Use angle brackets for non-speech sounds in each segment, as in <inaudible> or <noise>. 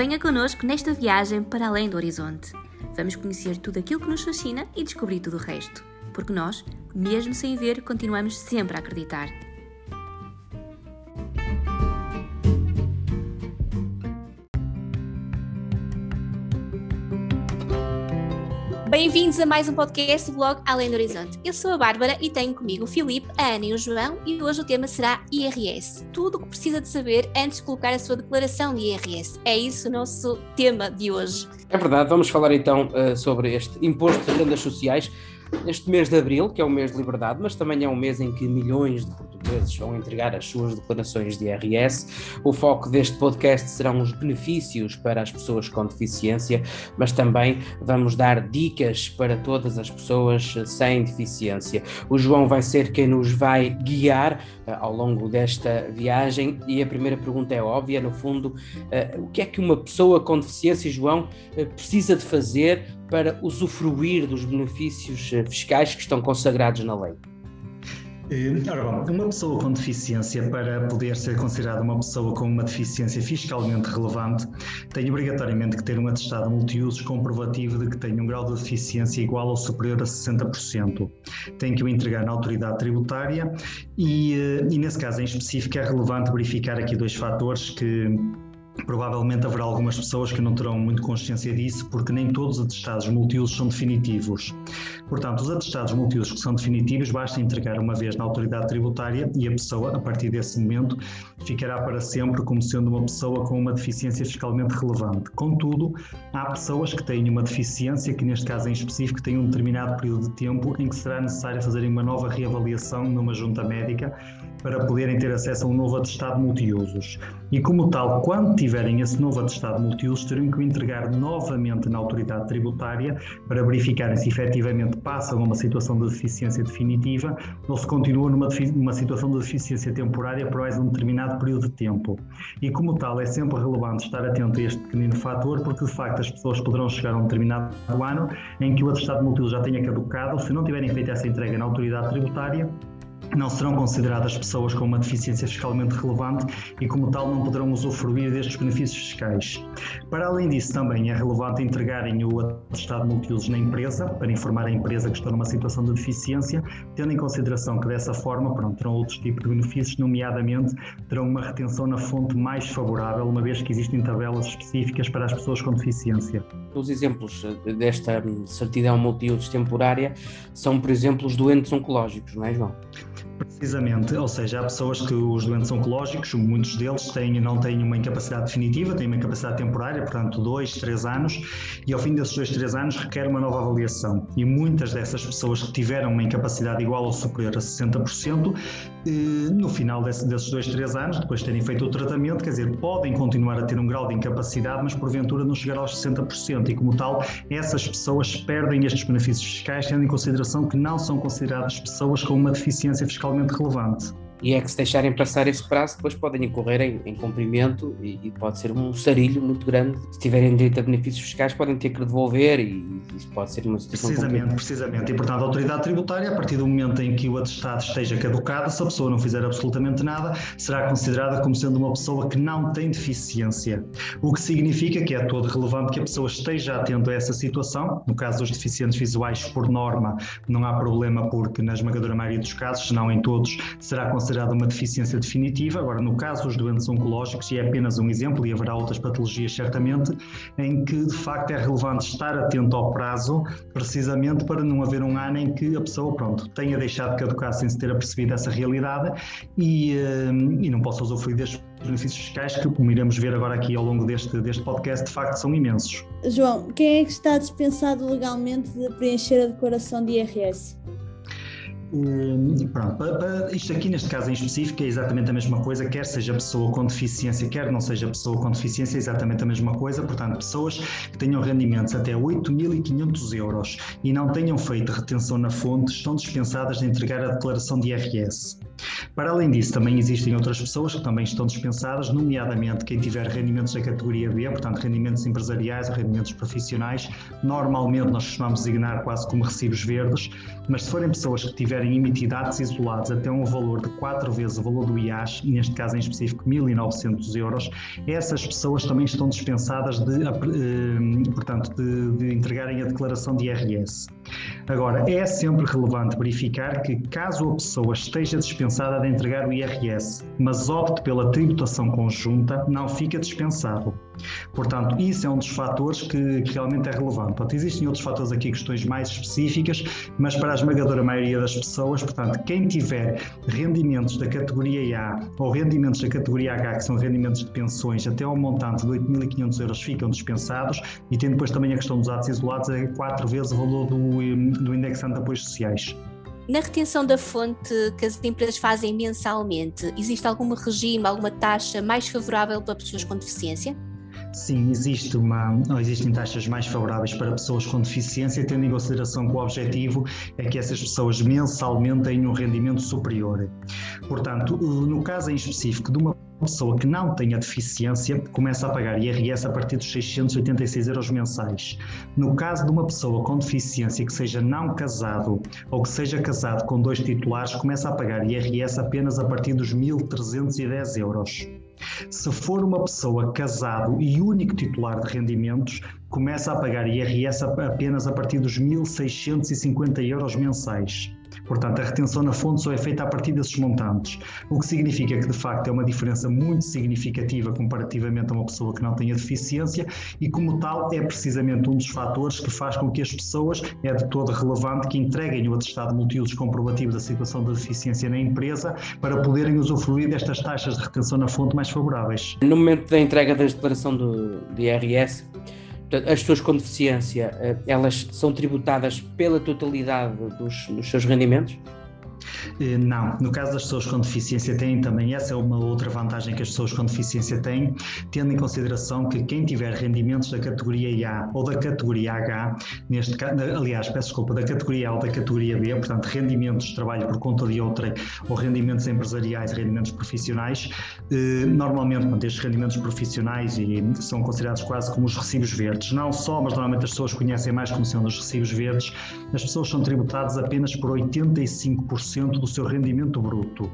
Venha connosco nesta viagem para além do horizonte. Vamos conhecer tudo aquilo que nos fascina e descobrir tudo o resto. Porque nós, mesmo sem ver, continuamos sempre a acreditar. Bem-vindos a mais um podcast do blog Além do Horizonte. Eu sou a Bárbara e tenho comigo o Filipe, a Ana e o João e hoje o tema será IRS. Tudo o que precisa de saber antes de colocar a sua declaração de IRS. É isso o nosso tema de hoje. É verdade, vamos falar então uh, sobre este imposto de rendas sociais este mês de abril, que é o mês de liberdade, mas também é um mês em que milhões de portugueses vão entregar as suas declarações de IRS. O foco deste podcast serão os benefícios para as pessoas com deficiência, mas também vamos dar dicas para todas as pessoas sem deficiência. O João vai ser quem nos vai guiar ao longo desta viagem e a primeira pergunta é óbvia, no fundo, uh, o que é que uma pessoa com deficiência, João, uh, precisa de fazer para usufruir dos benefícios eh, fiscais que estão consagrados na lei? Eh, uma pessoa com deficiência, para poder ser considerada uma pessoa com uma deficiência fiscalmente relevante, tem obrigatoriamente que ter um atestado multiusos comprovativo de que tem um grau de deficiência igual ou superior a 60%. Tem que o entregar na autoridade tributária e, eh, e nesse caso em específico, é relevante verificar aqui dois fatores que Provavelmente haverá algumas pessoas que não terão muito consciência disso, porque nem todos os atestados multiusos são definitivos. Portanto, os atestados multiusos que são definitivos, basta entregar uma vez na autoridade tributária e a pessoa, a partir desse momento, ficará para sempre como sendo uma pessoa com uma deficiência fiscalmente relevante. Contudo, há pessoas que têm uma deficiência, que neste caso em específico têm um determinado período de tempo em que será necessário fazerem uma nova reavaliação numa junta médica para poderem ter acesso a um novo atestado multiusos. E como tal, quando tiverem esse novo atestado multiusos, terão que o entregar novamente na autoridade tributária para verificarem se efetivamente passam a uma situação de deficiência definitiva ou se continuam numa, numa situação de deficiência temporária por mais um determinado período de tempo. E como tal, é sempre relevante estar atento a este pequenino fator, porque de facto as pessoas poderão chegar a um determinado ano em que o atestado multiuso já tenha caducado, se não tiverem feito essa entrega na autoridade tributária, não serão consideradas pessoas com uma deficiência fiscalmente relevante e, como tal, não poderão usufruir destes benefícios fiscais. Para além disso, também é relevante entregarem o atestado multiusos na empresa, para informar a empresa que está numa situação de deficiência, tendo em consideração que, dessa forma, pronto, terão outros tipos de benefícios, nomeadamente terão uma retenção na fonte mais favorável, uma vez que existem tabelas específicas para as pessoas com deficiência. Os exemplos desta certidão multiusos temporária são, por exemplo, os doentes oncológicos, não é, João? Precisamente, ou seja, há pessoas que os doentes oncológicos, muitos deles têm, não têm uma incapacidade definitiva, têm uma incapacidade temporária, portanto, dois, três anos, e ao fim desses dois, três anos requer uma nova avaliação. E muitas dessas pessoas que tiveram uma incapacidade igual ou superior a 60%, eh, no final desse, desses dois, três anos, depois de terem feito o tratamento, quer dizer, podem continuar a ter um grau de incapacidade, mas porventura não chegar aos 60%, e como tal, essas pessoas perdem estes benefícios fiscais, tendo em consideração que não são consideradas pessoas com uma deficiência fiscal fiscalmente relevante e é que se deixarem passar esse prazo, depois podem incorrer em, em cumprimento e, e, pode ser um sarilho muito grande. Se tiverem direito a benefícios fiscais, podem ter que devolver e, isso pode ser uma situação Precisamente, precisamente. E, portanto, a autoridade tributária, a partir do momento em que o atestado esteja caducado, se a pessoa não fizer absolutamente nada, será considerada como sendo uma pessoa que não tem deficiência. O que significa que é todo relevante que a pessoa esteja atenta a essa situação. No caso dos deficientes visuais, por norma, não há problema, porque na esmagadora maioria dos casos, se não em todos, será considerada considerada uma deficiência definitiva. Agora, no caso dos doentes oncológicos, e é apenas um exemplo, e haverá outras patologias certamente, em que de facto é relevante estar atento ao prazo, precisamente para não haver um ano em que a pessoa, pronto, tenha deixado de caducar sem se ter apercebido essa realidade e, eh, e não possa usufruir destes benefícios fiscais que, como iremos ver agora aqui ao longo deste, deste podcast, de facto são imensos. João, quem é que está dispensado legalmente de preencher a declaração de IRS? Hum, pronto, isto aqui neste caso em específico é exatamente a mesma coisa, quer seja pessoa com deficiência, quer não seja pessoa com deficiência, é exatamente a mesma coisa. Portanto, pessoas que tenham rendimentos até 8.500 euros e não tenham feito retenção na fonte estão dispensadas de entregar a declaração de IRS. Para além disso, também existem outras pessoas que também estão dispensadas, nomeadamente quem tiver rendimentos da categoria B, portanto, rendimentos empresariais ou rendimentos profissionais. Normalmente nós costumamos designar quase como recibos verdes, mas se forem pessoas que tiverem emitido atos isolados até um valor de 4 vezes o valor do IAS, neste caso em específico 1.900 euros, essas pessoas também estão dispensadas de, eh, portanto, de, de entregarem a declaração de IRS. Agora, é sempre relevante verificar que, caso a pessoa esteja dispensada de entregar o IRS, mas opte pela tributação conjunta, não fica dispensado. Portanto, isso é um dos fatores que, que, realmente é relevante. Portanto, existem outros fatores aqui, questões mais específicas, mas para a esmagadora maioria das pessoas, portanto, quem tiver rendimentos da categoria A ou rendimentos da categoria H, que são rendimentos de pensões, até ao montante de 8.500 euros ficam dispensados e tem depois também a questão dos atos isolados, é quatro vezes o valor do, do indexante de apoios sociais. Na retenção da fonte que as empresas fazem mensalmente, existe algum regime, alguma taxa mais favorável para pessoas com deficiência? Sim, existe uma, existem taxas mais favoráveis para pessoas com deficiência, tendo em consideração que o objetivo é que essas pessoas mensalmente tenham um rendimento superior. Portanto, no caso em específico de uma pessoa que não tenha deficiência começa a pagar IRS a partir dos 686 euros mensais. No caso de uma pessoa com deficiência que seja não casado ou que seja casado com dois titulares, começa a pagar IRS apenas a partir dos 1.310 euros. Se for uma pessoa casado e único titular de rendimentos, começa a pagar IRS apenas a partir dos 1.650 euros mensais. Portanto, a retenção na fonte só é feita a partir desses montantes, o que significa que, de facto, é uma diferença muito significativa comparativamente a uma pessoa que não tenha deficiência e, como tal, é precisamente um dos fatores que faz com que as pessoas, é de todo relevante, que entreguem o atestado multiusos comprovativo da situação de deficiência na empresa para poderem usufruir destas taxas de retenção na fonte mais favoráveis. No momento da entrega da declaração do, de IRS, as pessoas com deficiência, eh, elas são tributadas pela totalidade dos, dos seus rendimentos? Eh, não, no caso das pessoas com deficiência têm também, essa é uma outra vantagem que as pessoas com deficiência têm, tendo em consideração que quem tiver rendimentos da categoria A ou da categoria H, neste aliás, peço desculpa, da categoria A ou da categoria B, portanto, rendimentos de trabalho por conta de outra ou rendimentos empresariais, rendimentos profissionais, eh, normalmente, estes rendimentos profissionais e são considerados quase como os recibos verdes. Não só, mas normalmente as pessoas conhecem mais como sendo os recibos verdes, as pessoas são tributadas apenas por 85% do seu rendimento bruto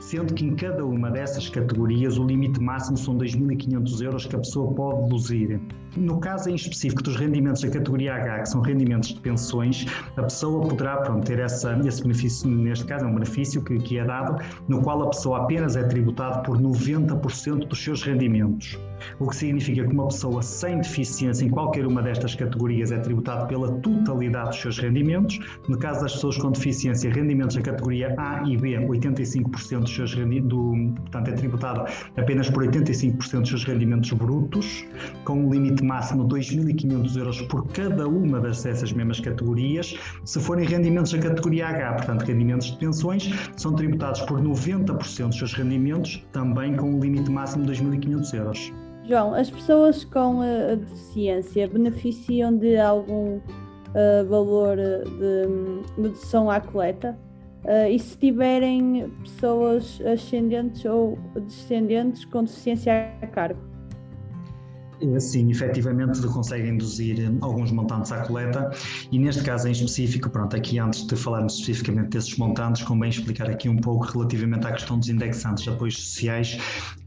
sendo que em cada uma dessas categorias o limite máximo são 2.500 euros que a pessoa pode deduzir. No caso em específico dos rendimentos da categoria H, que são rendimentos de pensões, a pessoa poderá pronto, ter essa, esse benefício, neste caso é um benefício que, que é dado, no qual a pessoa apenas é tributada por 90% dos seus rendimentos. O que significa que uma pessoa sem deficiência em qualquer uma destas categorias é tributada pela totalidade dos seus rendimentos. No caso das pessoas com deficiência, rendimentos da categoria A e B, 85% dos seus rendimentos, portanto, é tributado apenas por 85% dos seus rendimentos brutos, com um limite máximo de 2.500 euros por cada uma dessas mesmas categorias. Se forem rendimentos da categoria H, portanto, rendimentos de pensões, são tributados por 90% dos seus rendimentos, também com um limite máximo de 2.500 euros. João, as pessoas com deficiência beneficiam de algum uh, valor de dedução à coleta? Uh, e se tiverem pessoas ascendentes ou descendentes com deficiência a cargo? Sim, efetivamente conseguem induzir alguns montantes à coleta e neste caso em específico, pronto, aqui antes de falarmos especificamente desses montantes, convém explicar aqui um pouco relativamente à questão dos indexantes de apoios sociais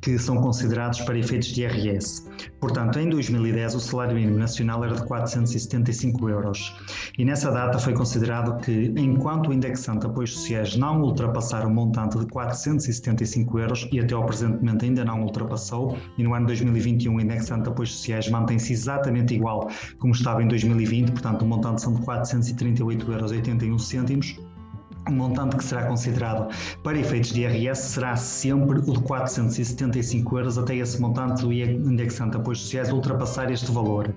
que são considerados para efeitos de IRS. Portanto, em 2010 o salário mínimo nacional era de 475 euros e nessa data foi considerado que enquanto o indexante de apoios sociais não ultrapassar o montante de 475 euros e até ao presentemente ainda não ultrapassou e no ano 2021 o indexante de apoios sociais mantém-se exatamente igual como estava em 2020, portanto o montante são de 438,81 euros o montante que será considerado para efeitos de IRS será sempre o de 475 euros até esse montante do indexante de apoios sociais ultrapassar este valor.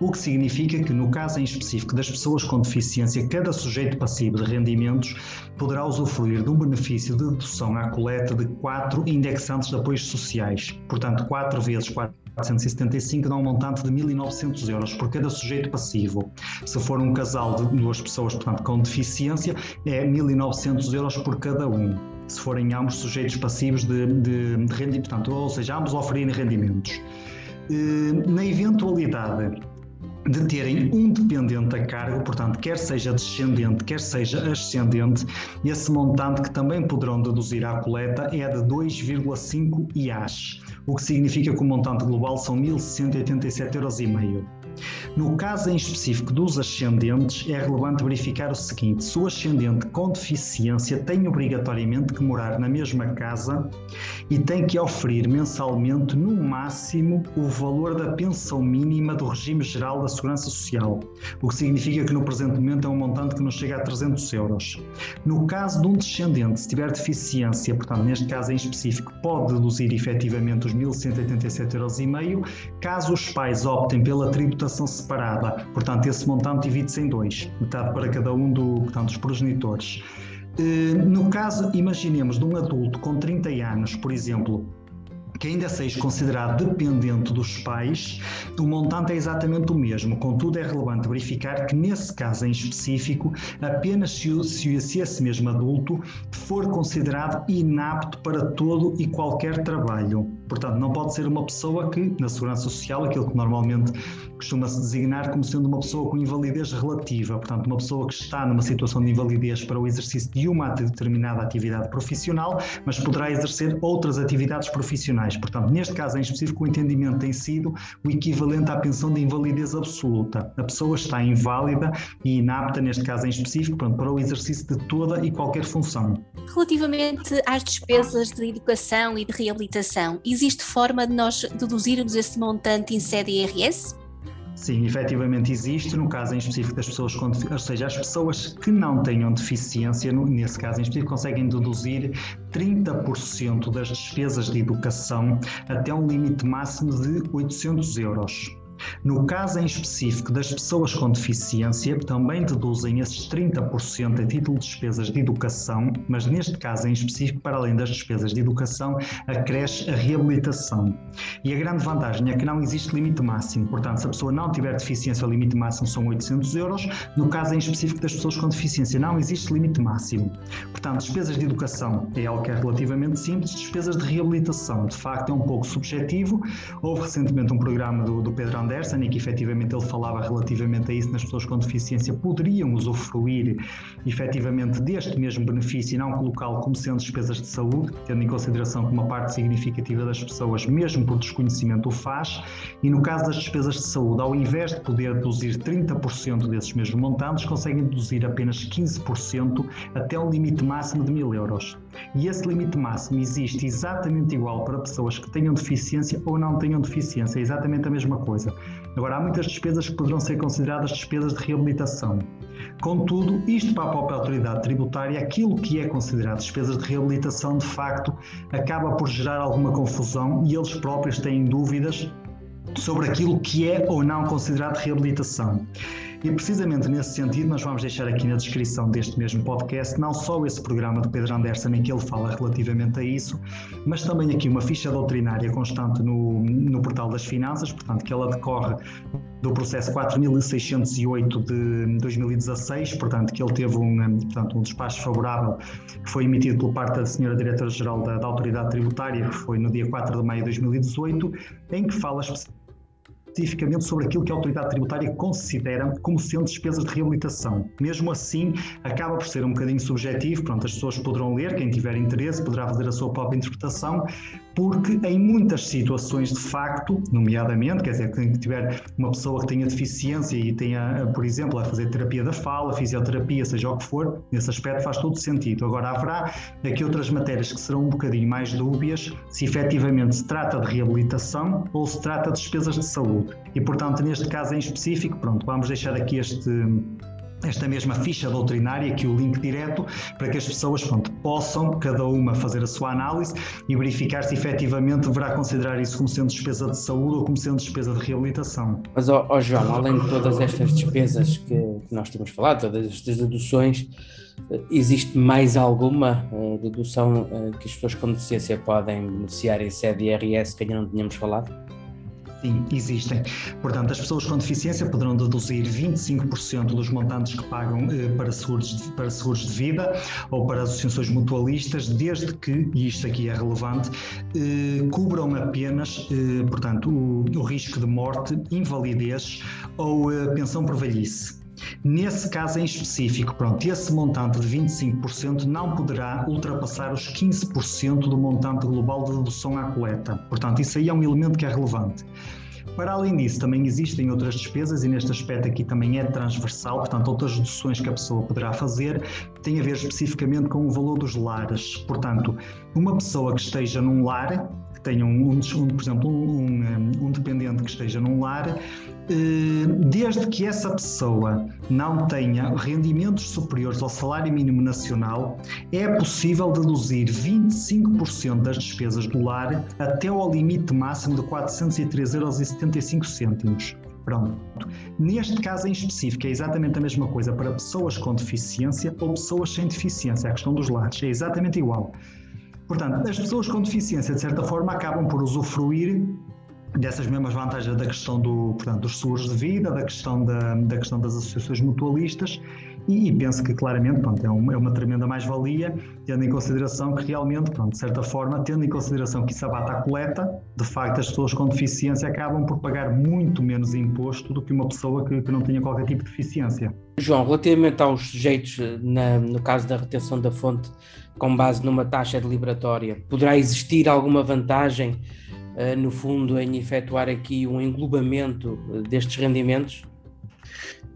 O que significa que, no caso em específico das pessoas com deficiência, cada sujeito passivo de rendimentos poderá usufruir de um benefício de dedução à coleta de 4 indexantes de apoios sociais. Portanto, 4 vezes 4 475 dá um montante de 1.900 euros por cada sujeito passivo. Se for um casal de duas pessoas, portanto, com deficiência, é 1.900 euros por cada um. se forem ambos sujeitos passivos de, de, de rendimento, portanto, ou seja, ambos oferirem rendimentos. Na eventualidade de terem um dependente a cargo, portanto, quer seja descendente, quer seja ascendente, esse montante que também poderão deduzir à coleta é de 2,5 IAS, o que significa que o montante global são 1.187,5 euros. No caso em específico dos ascendentes, é relevante verificar o seguinte: se o ascendente com deficiência tem obrigatoriamente que morar na mesma casa e tem que oferir mensalmente, no máximo, o valor da pensão mínima do regime geral da Segurança Social, o que significa que no presente momento é um montante que não chega a 300 euros. No caso de um descendente, se tiver deficiência, portanto, neste caso em específico, pode deduzir efetivamente os 1.187,5 euros, caso os pais optem pela tributação. Portanto, esse montante divide-se em dois, metade para cada um do, portanto, dos progenitores. Eh, no caso, imaginemos de um adulto com 30 anos, por exemplo, que ainda seja considerado dependente dos pais, o montante é exatamente o mesmo. Contudo, é relevante verificar que, nesse caso em específico, apenas se, se, se esse mesmo adulto for considerado inapto para todo e qualquer trabalho. Portanto, não pode ser uma pessoa que, na Segurança Social, aquilo que normalmente costuma-se designar como sendo uma pessoa com invalidez relativa, portanto, uma pessoa que está numa situação de invalidez para o exercício de uma determinada atividade profissional, mas poderá exercer outras atividades profissionais. Portanto, neste caso em específico, o entendimento tem sido o equivalente à pensão de invalidez absoluta. A pessoa está inválida e inapta, neste caso em específico, para o exercício de toda e qualquer função. Relativamente às despesas de educação e de reabilitação, existe forma de nós deduzirmos esse montante em sede IRS? Sim, efetivamente existe, no caso em específico das pessoas com ou seja, as pessoas que não tenham deficiência, nesse caso em específico, conseguem deduzir 30% das despesas de educação até um limite máximo de 800 euros. No caso em específico das pessoas com deficiência, também deduzem esses 30% a título de despesas de educação, mas neste caso em específico, para além das despesas de educação, acresce a reabilitação. E a grande vantagem é que não existe limite máximo, portanto, se a pessoa não tiver deficiência, o limite máximo são 800 euros. No caso em específico das pessoas com deficiência, não existe limite máximo. Portanto, despesas de educação é algo que é relativamente simples, despesas de reabilitação, de facto, é um pouco subjetivo. Houve recentemente um programa do, do Pedro André Anderson, em que efetivamente ele falava relativamente a isso, nas pessoas com deficiência poderiam usufruir efetivamente deste mesmo benefício e não colocá-lo como sendo despesas de saúde, tendo em consideração que uma parte significativa das pessoas, mesmo por desconhecimento, o faz. E no caso das despesas de saúde, ao invés de poder deduzir 30% desses mesmos montantes, conseguem deduzir apenas 15% até um limite máximo de 1000 euros. E esse limite máximo existe exatamente igual para pessoas que tenham deficiência ou não tenham deficiência, é exatamente a mesma coisa. Agora, há muitas despesas que poderão ser consideradas despesas de reabilitação. Contudo, isto para a própria autoridade tributária, aquilo que é considerado despesas de reabilitação, de facto, acaba por gerar alguma confusão e eles próprios têm dúvidas sobre aquilo que é ou não considerado reabilitação. E precisamente nesse sentido, nós vamos deixar aqui na descrição deste mesmo podcast não só esse programa do Pedro Anderson em que ele fala relativamente a isso, mas também aqui uma ficha doutrinária constante no, no portal das finanças, portanto, que ela decorre do processo 4608 de 2016, portanto, que ele teve um, portanto, um despacho favorável que foi emitido por parte da senhora Diretora-Geral da, da Autoridade Tributária, que foi no dia 4 de maio de 2018, em que fala especificamente especificamente sobre aquilo que a autoridade tributária considera como sendo despesas de reabilitação. Mesmo assim, acaba por ser um bocadinho subjetivo, pronto, as pessoas poderão ler, quem tiver interesse poderá fazer a sua própria interpretação, porque em muitas situações de facto, nomeadamente, quer dizer, quem tiver uma pessoa que tenha deficiência e tenha, por exemplo, a fazer terapia da fala, fisioterapia, seja o que for, nesse aspecto faz todo sentido. Agora, haverá aqui outras matérias que serão um bocadinho mais dúbias se efetivamente se trata de reabilitação ou se trata de despesas de saúde. E, portanto, neste caso em específico, pronto, vamos deixar aqui este esta mesma ficha doutrinária, aqui o link direto, para que as pessoas pronto, possam, cada uma, fazer a sua análise e verificar se efetivamente deverá considerar isso como sendo despesa de saúde ou como sendo despesa de reabilitação. Mas, ó, João, além de todas estas despesas que, que nós temos falado, todas estas deduções, existe mais alguma uh, dedução uh, que as pessoas com deficiência podem beneficiar em sede IRS que ainda não tínhamos falado? Sim, existem. Portanto, as pessoas com deficiência poderão deduzir 25% dos montantes que pagam eh, para, seguros de, para seguros de vida ou para associações mutualistas, desde que, e isto aqui é relevante, eh, cubram apenas, eh, portanto, o, o, risco de morte, invalidez ou eh, pensão por velhice. Nesse caso em específico, pronto, esse montante de 25% não poderá ultrapassar os 15% do montante global de dedução à coleta. Portanto, isso aí é um elemento que é relevante. Para além disso, também existem outras despesas, e neste aspecto aqui também é transversal, portanto, outras deduções que a pessoa poderá fazer têm a ver especificamente com o valor dos lares. Portanto, uma pessoa que esteja num lar, que tenha um, um por exemplo, um, um, dependente que esteja num lar, eh, desde que essa pessoa não tenha rendimentos superiores ao salário mínimo nacional, é possível deduzir 25% das despesas do lar até ao limite máximo de 403,75 euros. Pronto. Neste caso em específico, é exatamente a mesma coisa para pessoas com deficiência ou pessoas sem deficiência. A questão dos lares é exatamente igual. Portanto, as pessoas com deficiência, de certa forma, acabam por usufruir dessas mesmas vantagens da questão do, portanto, dos seguros de vida, da questão, da, da questão das associações mutualistas e, penso que claramente pronto, é, um, é uma tremenda mais-valia, tendo em consideração que realmente, pronto, de certa forma, tendo em consideração que isso abata a coleta, de facto as pessoas com deficiência acabam por pagar muito menos imposto do que uma pessoa que, que não tenha qualquer tipo de deficiência. João, relativamente aos sujeitos, na, no caso da retenção da fonte com base numa taxa deliberatória, poderá existir alguma vantagem eh, no fundo, em efetuar aqui um englobamento eh, destes rendimentos?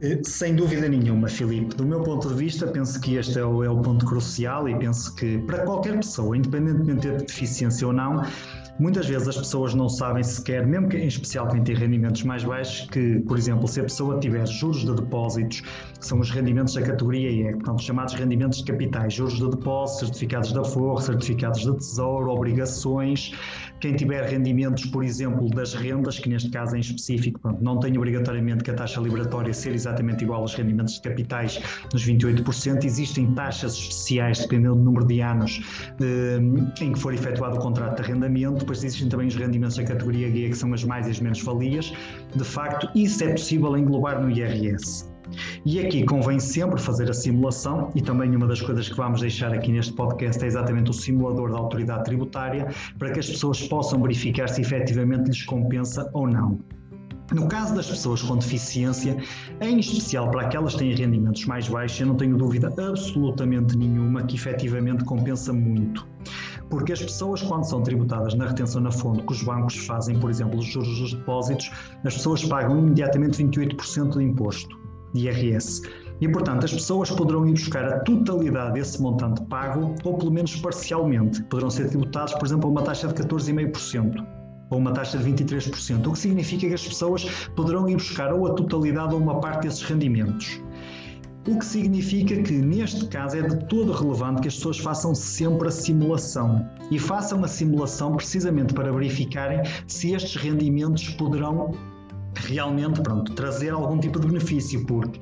Eh, sem dúvida nenhuma, Filipe. Do meu ponto de vista, penso que este é o, é o ponto crucial e penso que para qualquer pessoa, independentemente de ter deficiência ou não, Muitas vezes as pessoas não sabem sequer, mesmo que, em especial quem tem rendimentos mais baixos, que, por exemplo, se a pessoa tiver juros de depósitos, que são os rendimentos da categoria E, portanto, chamados rendimentos de capitais, juros de depósito, certificados da Forra, certificados de tesouro, obrigações, quem tiver rendimentos, por exemplo, das rendas, que neste caso em específico, pronto, não tem obrigatoriamente que a taxa liberatória ser exatamente igual aos rendimentos de capitais nos 28%, existem taxas especiais, dependendo do número de anos eh, em que for efetuado o contrato de arrendamento, depois existem também os rendimentos da categoria G, que são as mais e as menos valias. De facto, isso é possível englobar no IRS. E aqui convém sempre fazer a simulação, e também uma das coisas que vamos deixar aqui neste podcast é exatamente o simulador da autoridade tributária, para que as pessoas possam verificar se efetivamente lhes compensa ou não. No caso das pessoas com deficiência, em especial para aquelas que têm rendimentos mais baixos, eu não tenho dúvida absolutamente nenhuma que efetivamente compensa muito. Porque as pessoas, quando são tributadas na retenção na fonte, que os bancos fazem, por exemplo, os juros dos depósitos, as pessoas pagam imediatamente 28% de imposto de IRS. E, portanto, as pessoas poderão ir buscar a totalidade desse montante pago, ou pelo menos parcialmente. Poderão ser tributados, por exemplo, a uma taxa de 14,5% ou uma taxa de 23%, o que significa que as pessoas poderão ir buscar ou a totalidade ou uma parte desses rendimentos. O que significa que, neste caso, é de todo relevante que as pessoas façam sempre a simulação. E façam a simulação precisamente para verificarem se estes rendimentos poderão realmente pronto, trazer algum tipo de benefício, porque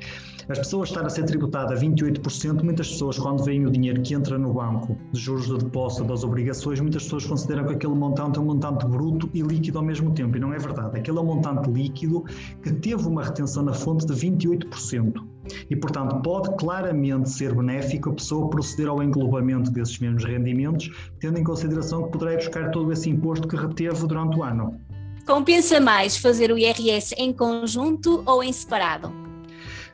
as pessoas estar a ser tributadas a 28%, muitas pessoas, quando veem o dinheiro que entra no banco de juros de depósito das obrigações, muitas pessoas consideram que aquele montante é um montante bruto e líquido ao mesmo tempo, e não é verdade. Aquele é um montante líquido que teve uma retenção na fonte de 28%. E, portanto, pode claramente ser benéfico a pessoa proceder ao englobamento desses mesmos rendimentos, tendo em consideração que poderá buscar todo esse imposto que reteve durante o ano. Compensa mais fazer o IRS em conjunto ou em separado?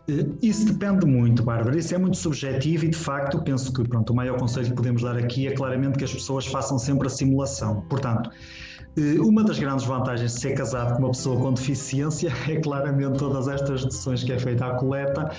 Eh, isso depende muito, Bárbara. Isso é muito subjetivo e, de facto, penso que pronto, o maior conselho que podemos dar aqui é claramente que as pessoas façam sempre a simulação. Portanto, eh, uma das grandes vantagens de ser casado com uma pessoa com deficiência <laughs> é claramente todas estas deduções que é feita à coleta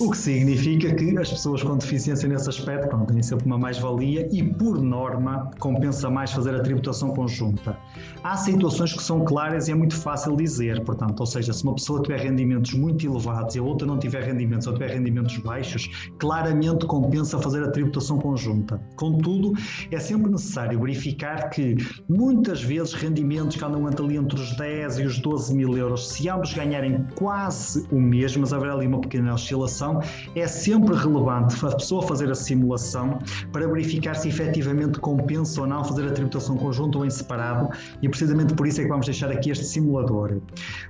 o que significa que as pessoas com deficiência nesse aspecto pronto, têm sempre uma mais-valia e, por norma, compensa mais fazer a tributação conjunta. Há situações que são claras e é muito fácil dizer, portanto, ou seja, se uma pessoa tiver rendimentos muito elevados e a outra não tiver rendimentos ou tiver rendimentos baixos, claramente compensa fazer a tributação conjunta. Contudo, é sempre necessário verificar que muitas vezes rendimentos que andam ali entre os 10 e os 12 mil euros, se ambos ganharem quase o mesmo, mas haverá ali uma pequena oscilação, é sempre relevante a pessoa fazer a simulação para verificar se efetivamente compensa ou não fazer a tributação conjunta ou em separado, e precisamente por isso é que vamos deixar aqui este simulador.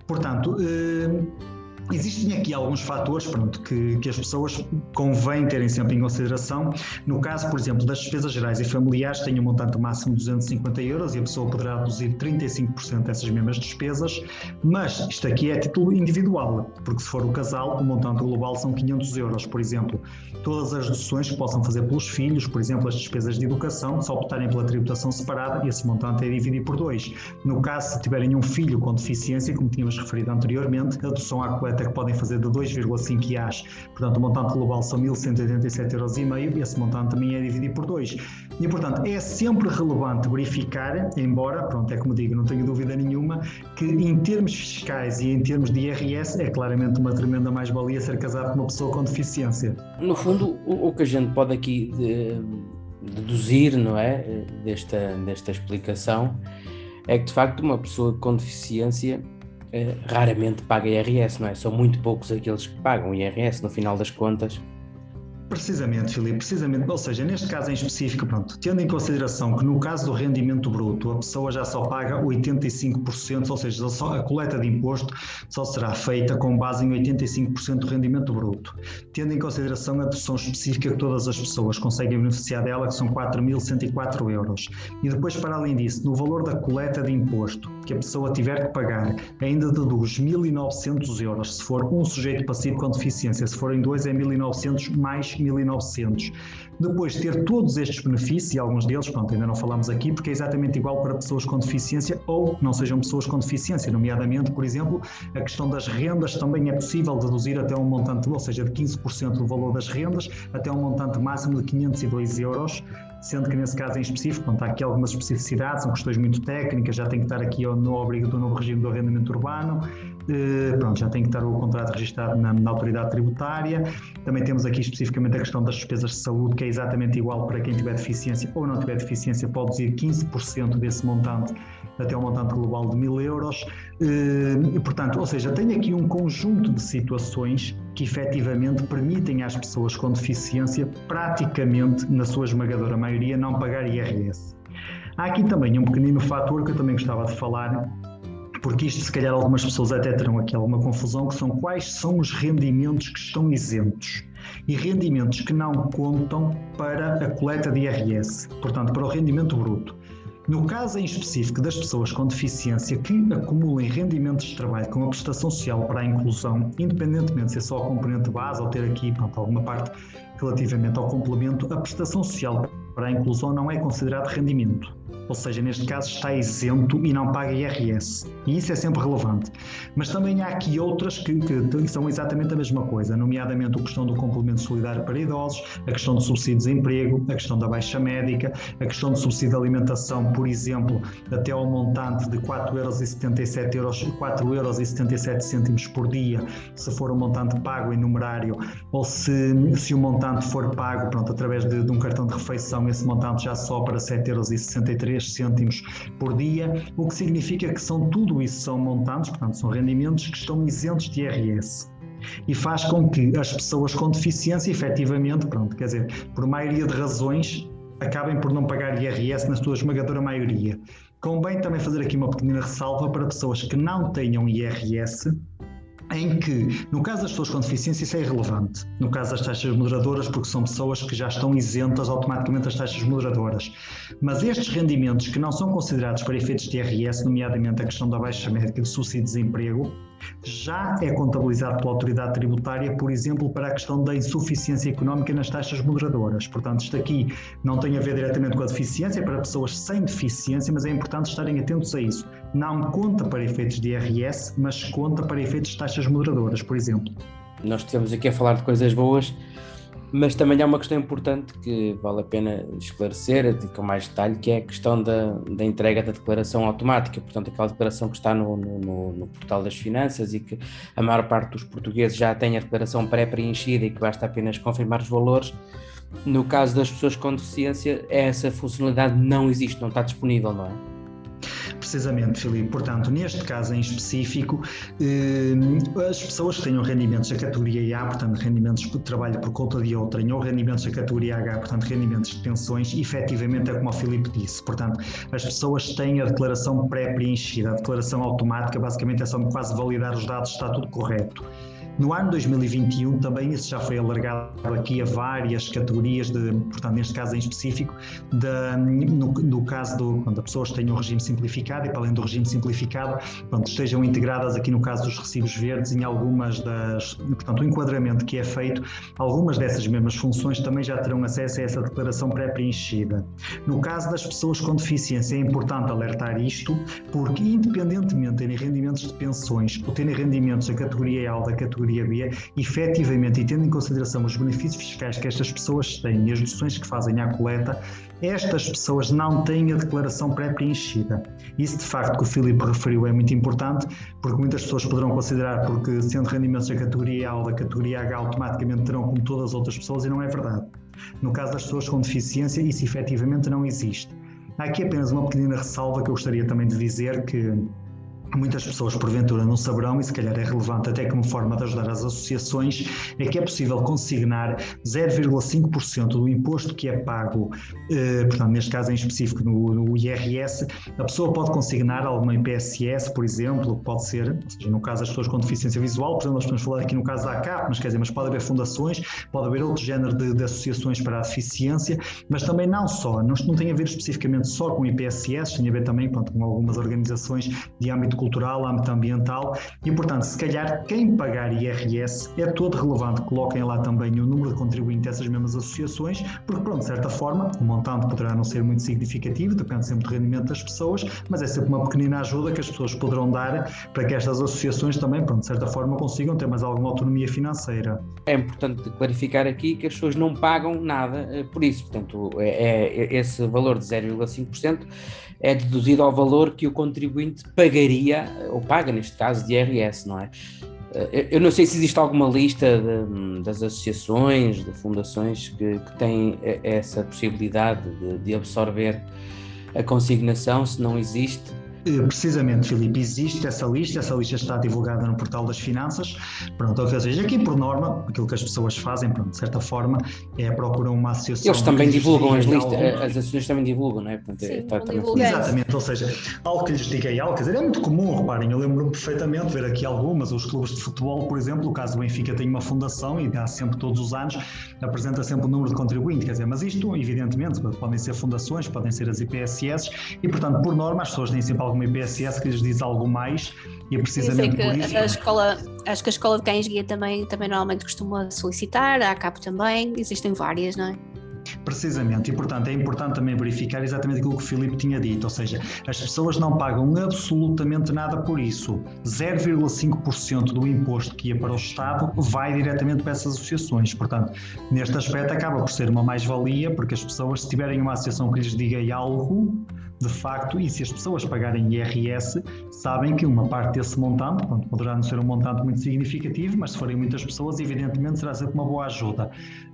Portanto, eh, Existem aqui alguns fatores pronto, que, que, as pessoas convém terem sempre em consideração. No caso, por exemplo, das despesas gerais e familiares, tem um montante máximo de 250 euros e a pessoa poderá reduzir 35% dessas mesmas despesas, mas isto aqui é título individual, porque se for o casal, o montante global são 500 euros, por exemplo. Todas as deduções que possam fazer pelos filhos, por exemplo, as despesas de educação, se optarem pela tributação separada, esse montante é dividido por dois. No caso, se tiverem um filho com deficiência, como tínhamos referido anteriormente, a dedução à coleta que podem fazer de 2,5 IAs, portanto o montante global são 1.187,5 euros e esse montante também é dividido por 2. E portanto é sempre relevante verificar, embora, pronto, é como digo, não tenho dúvida nenhuma, que em termos fiscais e em termos de IRS é claramente uma tremenda mais-valia ser casado com uma pessoa com deficiência. No fundo, o, o que a gente pode aqui de, deduzir, não é, desta, desta explicação, é que de facto uma pessoa com deficiência raramente paga IRS, não é? São muito poucos aqueles que pagam IRS no final das contas. Precisamente, Filipe, precisamente. Ou seja, neste caso em específico, pronto, tendo em consideração que no caso do rendimento bruto a pessoa já só paga 85%, ou seja, a coleta de imposto só será feita com base em 85% do rendimento bruto. Tendo em consideração a dedução específica que todas as pessoas conseguem beneficiar dela, que são 4.104 euros. E depois, para além disso, no valor da coleta de imposto que a pessoa tiver que pagar, ainda deduz 1.900 euros se for um sujeito passivo com deficiência, se forem dois é 1.900 mais 1900. Depois de ter todos estes benefícios, e alguns deles, pronto, ainda não falamos aqui, porque é exatamente igual para pessoas com deficiência ou não sejam pessoas com deficiência, nomeadamente, por exemplo, a questão das rendas também é possível deduzir até um montante, ou seja, de 15% do valor das rendas até um montante máximo de 502 euros sendo que nesse caso em específico, pronto, há aqui algumas especificidades, são questões muito técnicas, já tem que estar aqui no abrigo do novo regime do arrendamento urbano, pronto, já tem que estar o contrato registado na, na, autoridade tributária. Também temos aqui especificamente a questão das despesas de saúde, que é exatamente igual para quem tiver deficiência ou não tiver deficiência, pode reduzir 15% desse montante até um montante global de mil euros. Eh, e, portanto, ou seja, tem aqui um conjunto de situações que efetivamente permitem às pessoas com deficiência, praticamente, na sua esmagadora maioria, não pagar IRS. Há aqui também um pequenino fator que eu também gostava de falar, porque isto se calhar algumas pessoas até terão aqui alguma confusão, que são quais são os rendimentos que estão isentos e rendimentos que não contam para a coleta de IRS, portanto, para o rendimento bruto. No caso em específico das pessoas com deficiência que acumulem rendimentos de trabalho com a prestação social para a inclusão, independentemente se é só a componente base ou ter aqui pronto, alguma parte relativamente ao complemento, a prestação social para a inclusão não é considerado rendimento ou seja, neste caso está isento e não paga IRS. E isso é sempre relevante. Mas também há aqui outras que, que são exatamente a mesma coisa, nomeadamente a questão do complemento solidário para idosos, a questão do subsídio de desemprego, a questão da baixa médica, a questão do subsídio de alimentação, por exemplo, até ao montante de 4,77 euros, 4 euros 77 cêntimos por dia, se for um montante pago em numerário, ou se, se o montante for pago pronto, através de, de um cartão de refeição, esse montante já só para 7,63 euros 3 cêntimos por dia, o que significa que são tudo isso são montantes, portanto são rendimentos que estão isentos de IRS e faz com que as pessoas com deficiência, efetivamente, pronto, quer dizer, por maioria de razões, acabem por não pagar IRS na sua esmagadora maioria. Convém também fazer aqui uma pequena ressalva para pessoas que não tenham IRS, em que, no caso das pessoas com deficiência, isso é irrelevante. No caso das taxas moderadoras, porque são pessoas que já estão isentas automaticamente das taxas moderadoras. Mas estes rendimentos que não são considerados para efeitos de IRS, nomeadamente a questão da baixa médica de subsídio de desemprego, já é contabilizado pela autoridade tributária, por exemplo, para a questão da insuficiência económica nas taxas moderadoras. Portanto, isto aqui não tem a ver diretamente com a deficiência, é para pessoas sem deficiência, mas é importante estarem atentos a isso. Não conta para efeitos de IRS, mas conta para efeitos de taxas moderadoras, por exemplo. Nós estamos aqui a falar de coisas boas, mas também há uma questão importante que vale a pena esclarecer com mais detalhe, que é a questão da, da entrega da declaração automática, portanto aquela declaração que está no, no, no, portal das finanças e que a maior parte dos portugueses já tem a declaração pré-preenchida e que basta apenas confirmar os valores. No caso das pessoas com deficiência, essa funcionalidade não existe, não está disponível, não é? Precisamente, Filipe. Portanto, neste caso em específico, eh, as pessoas que tenham rendimentos da categoria A, portanto, rendimentos de trabalho por conta de outrem, ou rendimentos da categoria H, portanto, rendimentos de pensões, efetivamente é como o Filipe disse. Portanto, as pessoas têm a declaração pré-preenchida, a declaração automática, basicamente é só quase validar os dados, está tudo correto. No ano 2021 também isso já foi alargado aqui a várias categorias de, portanto, neste caso em específico, de, no, no, caso do, quando as pessoas tenham um regime simplificado e para além do regime simplificado, pronto, estejam integradas aqui no caso dos recibos verdes em algumas das, portanto, o enquadramento que é feito, algumas dessas mesmas funções também já terão acesso a essa declaração pré-preenchida. No caso das pessoas com deficiência é importante alertar isto, porque independentemente de terem rendimentos de pensões ou terem rendimentos da categoria A ou da categoria categoria B, efetivamente, e tendo em consideração os benefícios fiscais que estas pessoas têm e as deduções que fazem à coleta, estas pessoas não têm a declaração pré-preenchida. Isso, de facto, que o Filipe referiu é muito importante, porque muitas pessoas poderão considerar, porque sendo rendimentos da categoria A ou da categoria H, automaticamente terão como todas as outras pessoas, e não é verdade. No caso das pessoas com deficiência, isso efetivamente não existe. Há aqui apenas uma pequenina ressalva que eu gostaria também de dizer que muitas pessoas porventura não saberão, e se calhar é relevante até como forma de ajudar as associações, é que é possível consignar 0,5% do imposto que é pago, eh, portanto, neste caso em específico no, IRS, a pessoa pode consignar alguma IPSS, por exemplo, pode ser, ou seja, no caso das pessoas com deficiência visual, por exemplo, nós podemos falar aqui no caso da ACAP, mas quer dizer, mas pode haver fundações, pode haver outro género de, de associações para a deficiência, mas também não só, não, não tem a ver especificamente só com IPSS, tem a ver também pronto, com algumas organizações de âmbito cultural, âmbito ambiental e, portanto, se calhar quem pagar IRS é todo relevante que coloquem lá também o número de contribuintes dessas mesmas associações, porque, pronto, de certa forma, o montante poderá não ser muito significativo, depende sempre do rendimento das pessoas, mas é sempre uma pequenina ajuda que as pessoas poderão dar para que estas associações também, pronto, de certa forma, consigam ter mais alguma autonomia financeira. É importante clarificar aqui que as pessoas não pagam nada eh, por isso, portanto, é, é esse valor de 0,5% é deduzido ao valor que o contribuinte pagaria, ou paga neste caso, de IRS, não é? Eh, eu não sei se existe alguma lista de, das associações, de fundações que, que têm essa possibilidade de, de absorver a consignação, se não existe, precisamente, Filipe, existe essa lista, essa lista está divulgada no portal das finanças. Pronto, ou seja, aqui por norma, aquilo que as pessoas fazem, pronto, de certa forma, é procurar uma associação. Eles também divulgam as listas, algo... as associações também divulgam, não é? Portanto, Sim, está, também Exatamente, ou seja, algo que lhes diga algo, quer dizer, é muito comum, reparem, eu lembro-me perfeitamente de ver aqui algumas, os clubes de futebol, por exemplo, o caso do Benfica tem uma fundação e dá sempre todos os anos, apresenta sempre o número de contribuinte, quer dizer, mas isto, evidentemente, podem ser fundações, podem ser as IPSS, e portanto, por norma, as pessoas têm sempre algo alguma IPSS que lhes diz algo mais e é precisamente por isso. A escola, acho que a escola de cães guia também, também normalmente costuma solicitar, a ACAP também, existem várias, não é? Precisamente, e portanto é importante também verificar exatamente aquilo que o Filipe tinha dito, ou seja, as pessoas não pagam absolutamente nada por isso. 0,5% do imposto que ia para o Estado vai diretamente para essas associações. Portanto, neste aspecto acaba por ser uma mais-valia, porque as pessoas, se tiverem uma associação que lhes diga algo, de facto, e se as pessoas pagarem IRS, sabem que uma parte desse montante, pronto, poderá não ser um montante muito significativo, mas se forem muitas pessoas, evidentemente será sempre uma boa ajuda.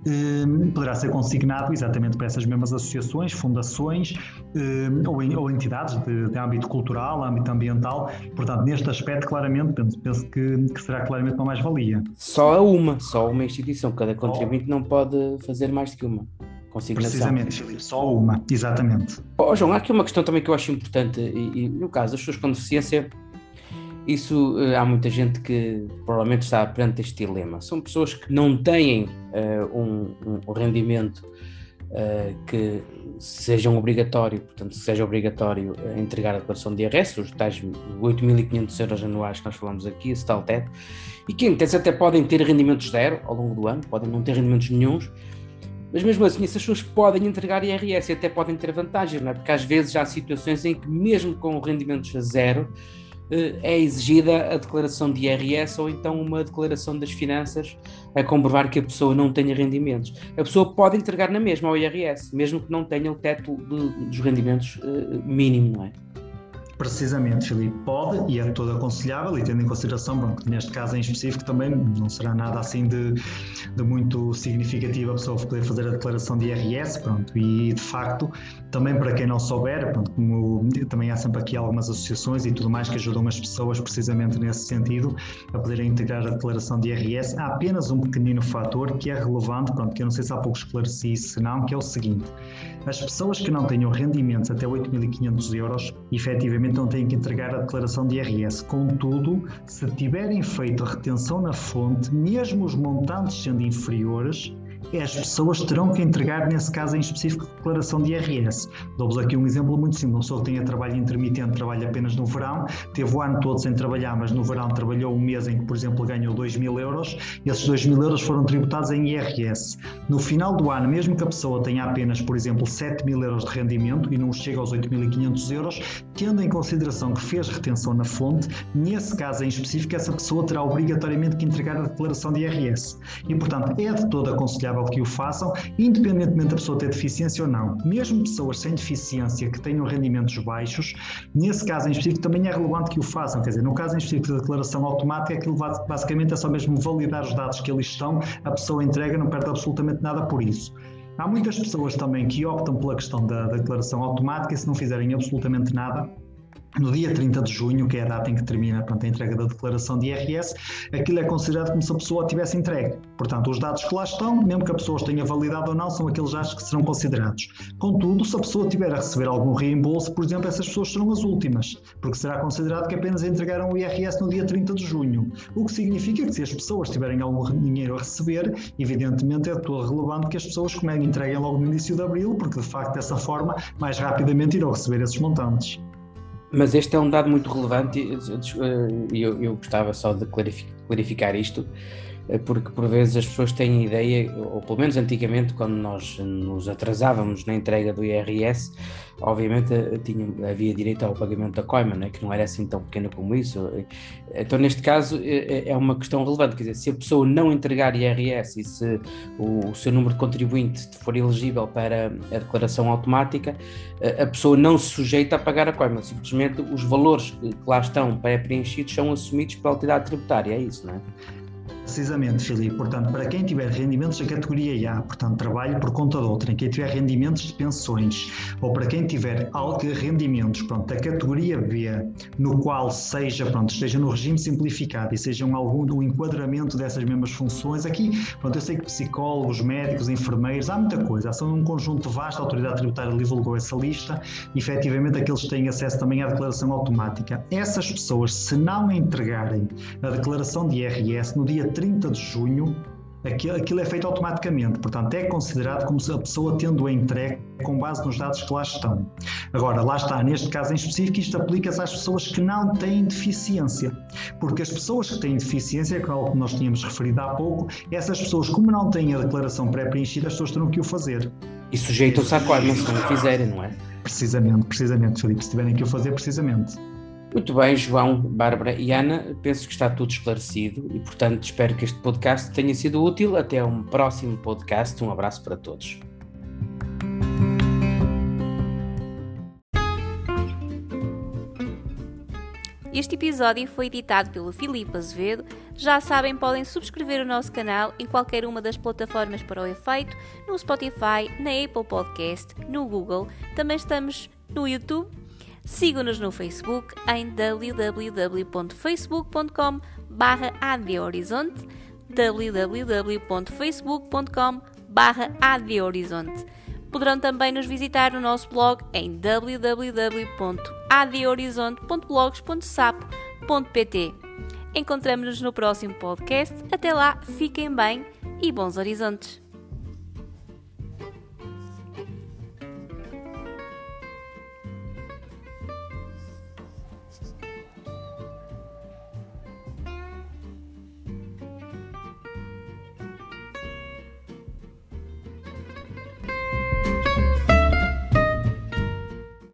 Um, poderá ser consignado exatamente para essas mesmas associações, fundações um, ou, ou, entidades de, de, âmbito cultural, âmbito ambiental. Portanto, neste aspecto, claramente, penso, penso que, que, será claramente uma mais-valia. Só uma, só uma instituição. Cada contribuinte oh. não pode fazer mais do que uma consignação. Precisamente, Filipe, só uma, exatamente. Oh, João, há aqui uma questão também que eu acho importante, e, e no caso das pessoas com deficiência, isso uh, há muita gente que provavelmente está perante este dilema. São pessoas que não têm uh, um, um, rendimento uh, que seja obrigatório, portanto, seja obrigatório entregar a declaração de IRS, os tais 8.500 euros anuais que nós falamos aqui, esse tal teto, e que em até podem ter rendimentos zero ao longo do ano, podem não ter rendimentos nenhums, mas mesmo assim, essas pessoas podem entregar IRS e até podem ter vantagens, não é? Porque às vezes há situações em que, mesmo com rendimentos a zero, eh, é exigida a declaração de IRS ou então uma declaração das finanças a comprovar que a pessoa não tenha rendimentos. A pessoa pode entregar na mesma ao IRS, mesmo que não tenha o teto de, dos rendimentos uh, mínimo, não é? Precisamente, Filipe, pode e é todo aconselhável, e tendo em consideração bom, que neste caso em específico também não será nada assim de, de muito significativo a pessoa poder fazer a declaração de IRS, pronto, e de facto, também para quem não souber, pronto, como também há sempre aqui algumas associações e tudo mais que ajudam as pessoas precisamente nesse sentido a poderem integrar a declaração de IRS, há apenas um pequenino fator que é relevante, pronto, que eu não sei se há pouco esclareci isso, não, que é o seguinte, as pessoas que não tenham rendimentos até 8.500 euros, efetivamente então têm que entregar a declaração de IRS. Contudo, se tiverem feito a retenção na fonte, mesmo os montantes sendo inferiores, as pessoas terão que entregar, nesse caso em específico, declaração de IRS. Dou-vos aqui um exemplo muito simples. Uma pessoa que tenha trabalho intermitente, trabalha apenas no verão, teve o ano todo sem trabalhar, mas no verão trabalhou um mês em que, por exemplo, ganhou 2 mil euros, esses 2 mil euros foram tributados em IRS. No final do ano, mesmo que a pessoa tenha apenas, por exemplo, 7 mil euros de rendimento e não chega aos 8.500 euros, tendo em consideração que fez retenção na fonte, nesse caso em específico, essa pessoa terá obrigatoriamente que entregar a declaração de IRS. E, portanto, é de todo aconselhável que o façam, independentemente da pessoa ter deficiência ou não. Mesmo pessoas sem deficiência que tenham rendimentos baixos, nesse caso em específico também é relevante que o façam. Quer dizer, no caso em específico da declaração automática, aquilo basicamente é só mesmo validar os dados que ali estão, a pessoa entrega, não perde absolutamente nada por isso. Há muitas pessoas também que optam pela questão da, da declaração automática e se não fizerem absolutamente nada, no dia 30 de junho, que é a data em que termina a entrega da declaração de IRS, aquilo é considerado como se a pessoa tivesse entregue. Portanto, os dados que lá estão, mesmo que a pessoa os tenha validado ou não, são aqueles dados que serão considerados. Contudo, se a pessoa tiver a receber algum reembolso, por exemplo, essas pessoas serão as últimas, porque será considerado que apenas entregaram o IRS no dia 30 de junho. O que significa que se as pessoas tiverem algum dinheiro a receber, evidentemente é todo relevante que as pessoas comecem entreguem logo no início de abril, porque de facto dessa forma mais rapidamente irão receber esses montantes. Mas este é um dado muito relevante e eu, eu, gostava só de clarificar isto, eh, porque por vezes as pessoas têm ideia, ou pelo menos antigamente, quando nós nos atrasávamos na entrega do IRS, obviamente eh, tinha, havia direito ao pagamento da coima, né, que não era assim tão pequena como isso. Então, neste caso, é, é uma questão relevante, quer dizer, se a pessoa não entregar IRS e se o, o seu número de contribuinte for elegível para a declaração automática, a pessoa não se sujeita a pagar a coima, simplesmente os valores que lá estão pré-preenchidos são assumidos pela autoridade tributária, é isso, não é? Precisamente, Filipe. Portanto, para quem tiver rendimentos da categoria A, portanto, trabalho por conta de outra, quem tiver rendimentos de pensões, ou para quem tiver rendimentos pronto, da categoria B, no qual seja, pronto, esteja no regime simplificado e sejam algum do enquadramento dessas mesmas funções, aqui, pronto, eu sei que psicólogos, médicos, enfermeiros, há muita coisa, são um conjunto vasto, a autoridade tributária divulgou essa lista, e efetivamente aqueles têm acesso também à declaração automática. Essas pessoas, se não entregarem a declaração de IRS no dia 30 de junho, aquilo, aquilo é feito automaticamente, portanto é considerado como se a pessoa tendo a entregue com base nos dados que lá estão. Agora, lá está, neste caso em específico, isto aplica-se às pessoas que não têm deficiência, porque as pessoas que têm deficiência, que é algo que nós tínhamos referido há pouco, essas pessoas, como não têm a declaração pré-preenchida, as pessoas terão que o fazer. E sujeitam-se à coima se não o fizerem, não é? Precisamente, precisamente, Felipe, se tiverem que o fazer, precisamente. Muito bem, João, Bárbara e Ana, penso que está tudo esclarecido e, portanto, espero que este podcast tenha sido útil. Até um próximo podcast. Um abraço para todos. Este episódio foi editado pelo Filipe Azevedo. Já sabem, podem subscrever o nosso canal em qualquer uma das plataformas para o efeito, no Spotify, na Apple Podcast, no Google. Também estamos no YouTube Sigam-nos no Facebook em www.facebook.com barra adhorizonte www.facebook.com barra adhorizonte Poderão também nos visitar no nosso blog em www.adhorizonte.blogs.sapo.pt Encontramos-nos no próximo podcast. Até lá, fiquem bem e bons horizontes!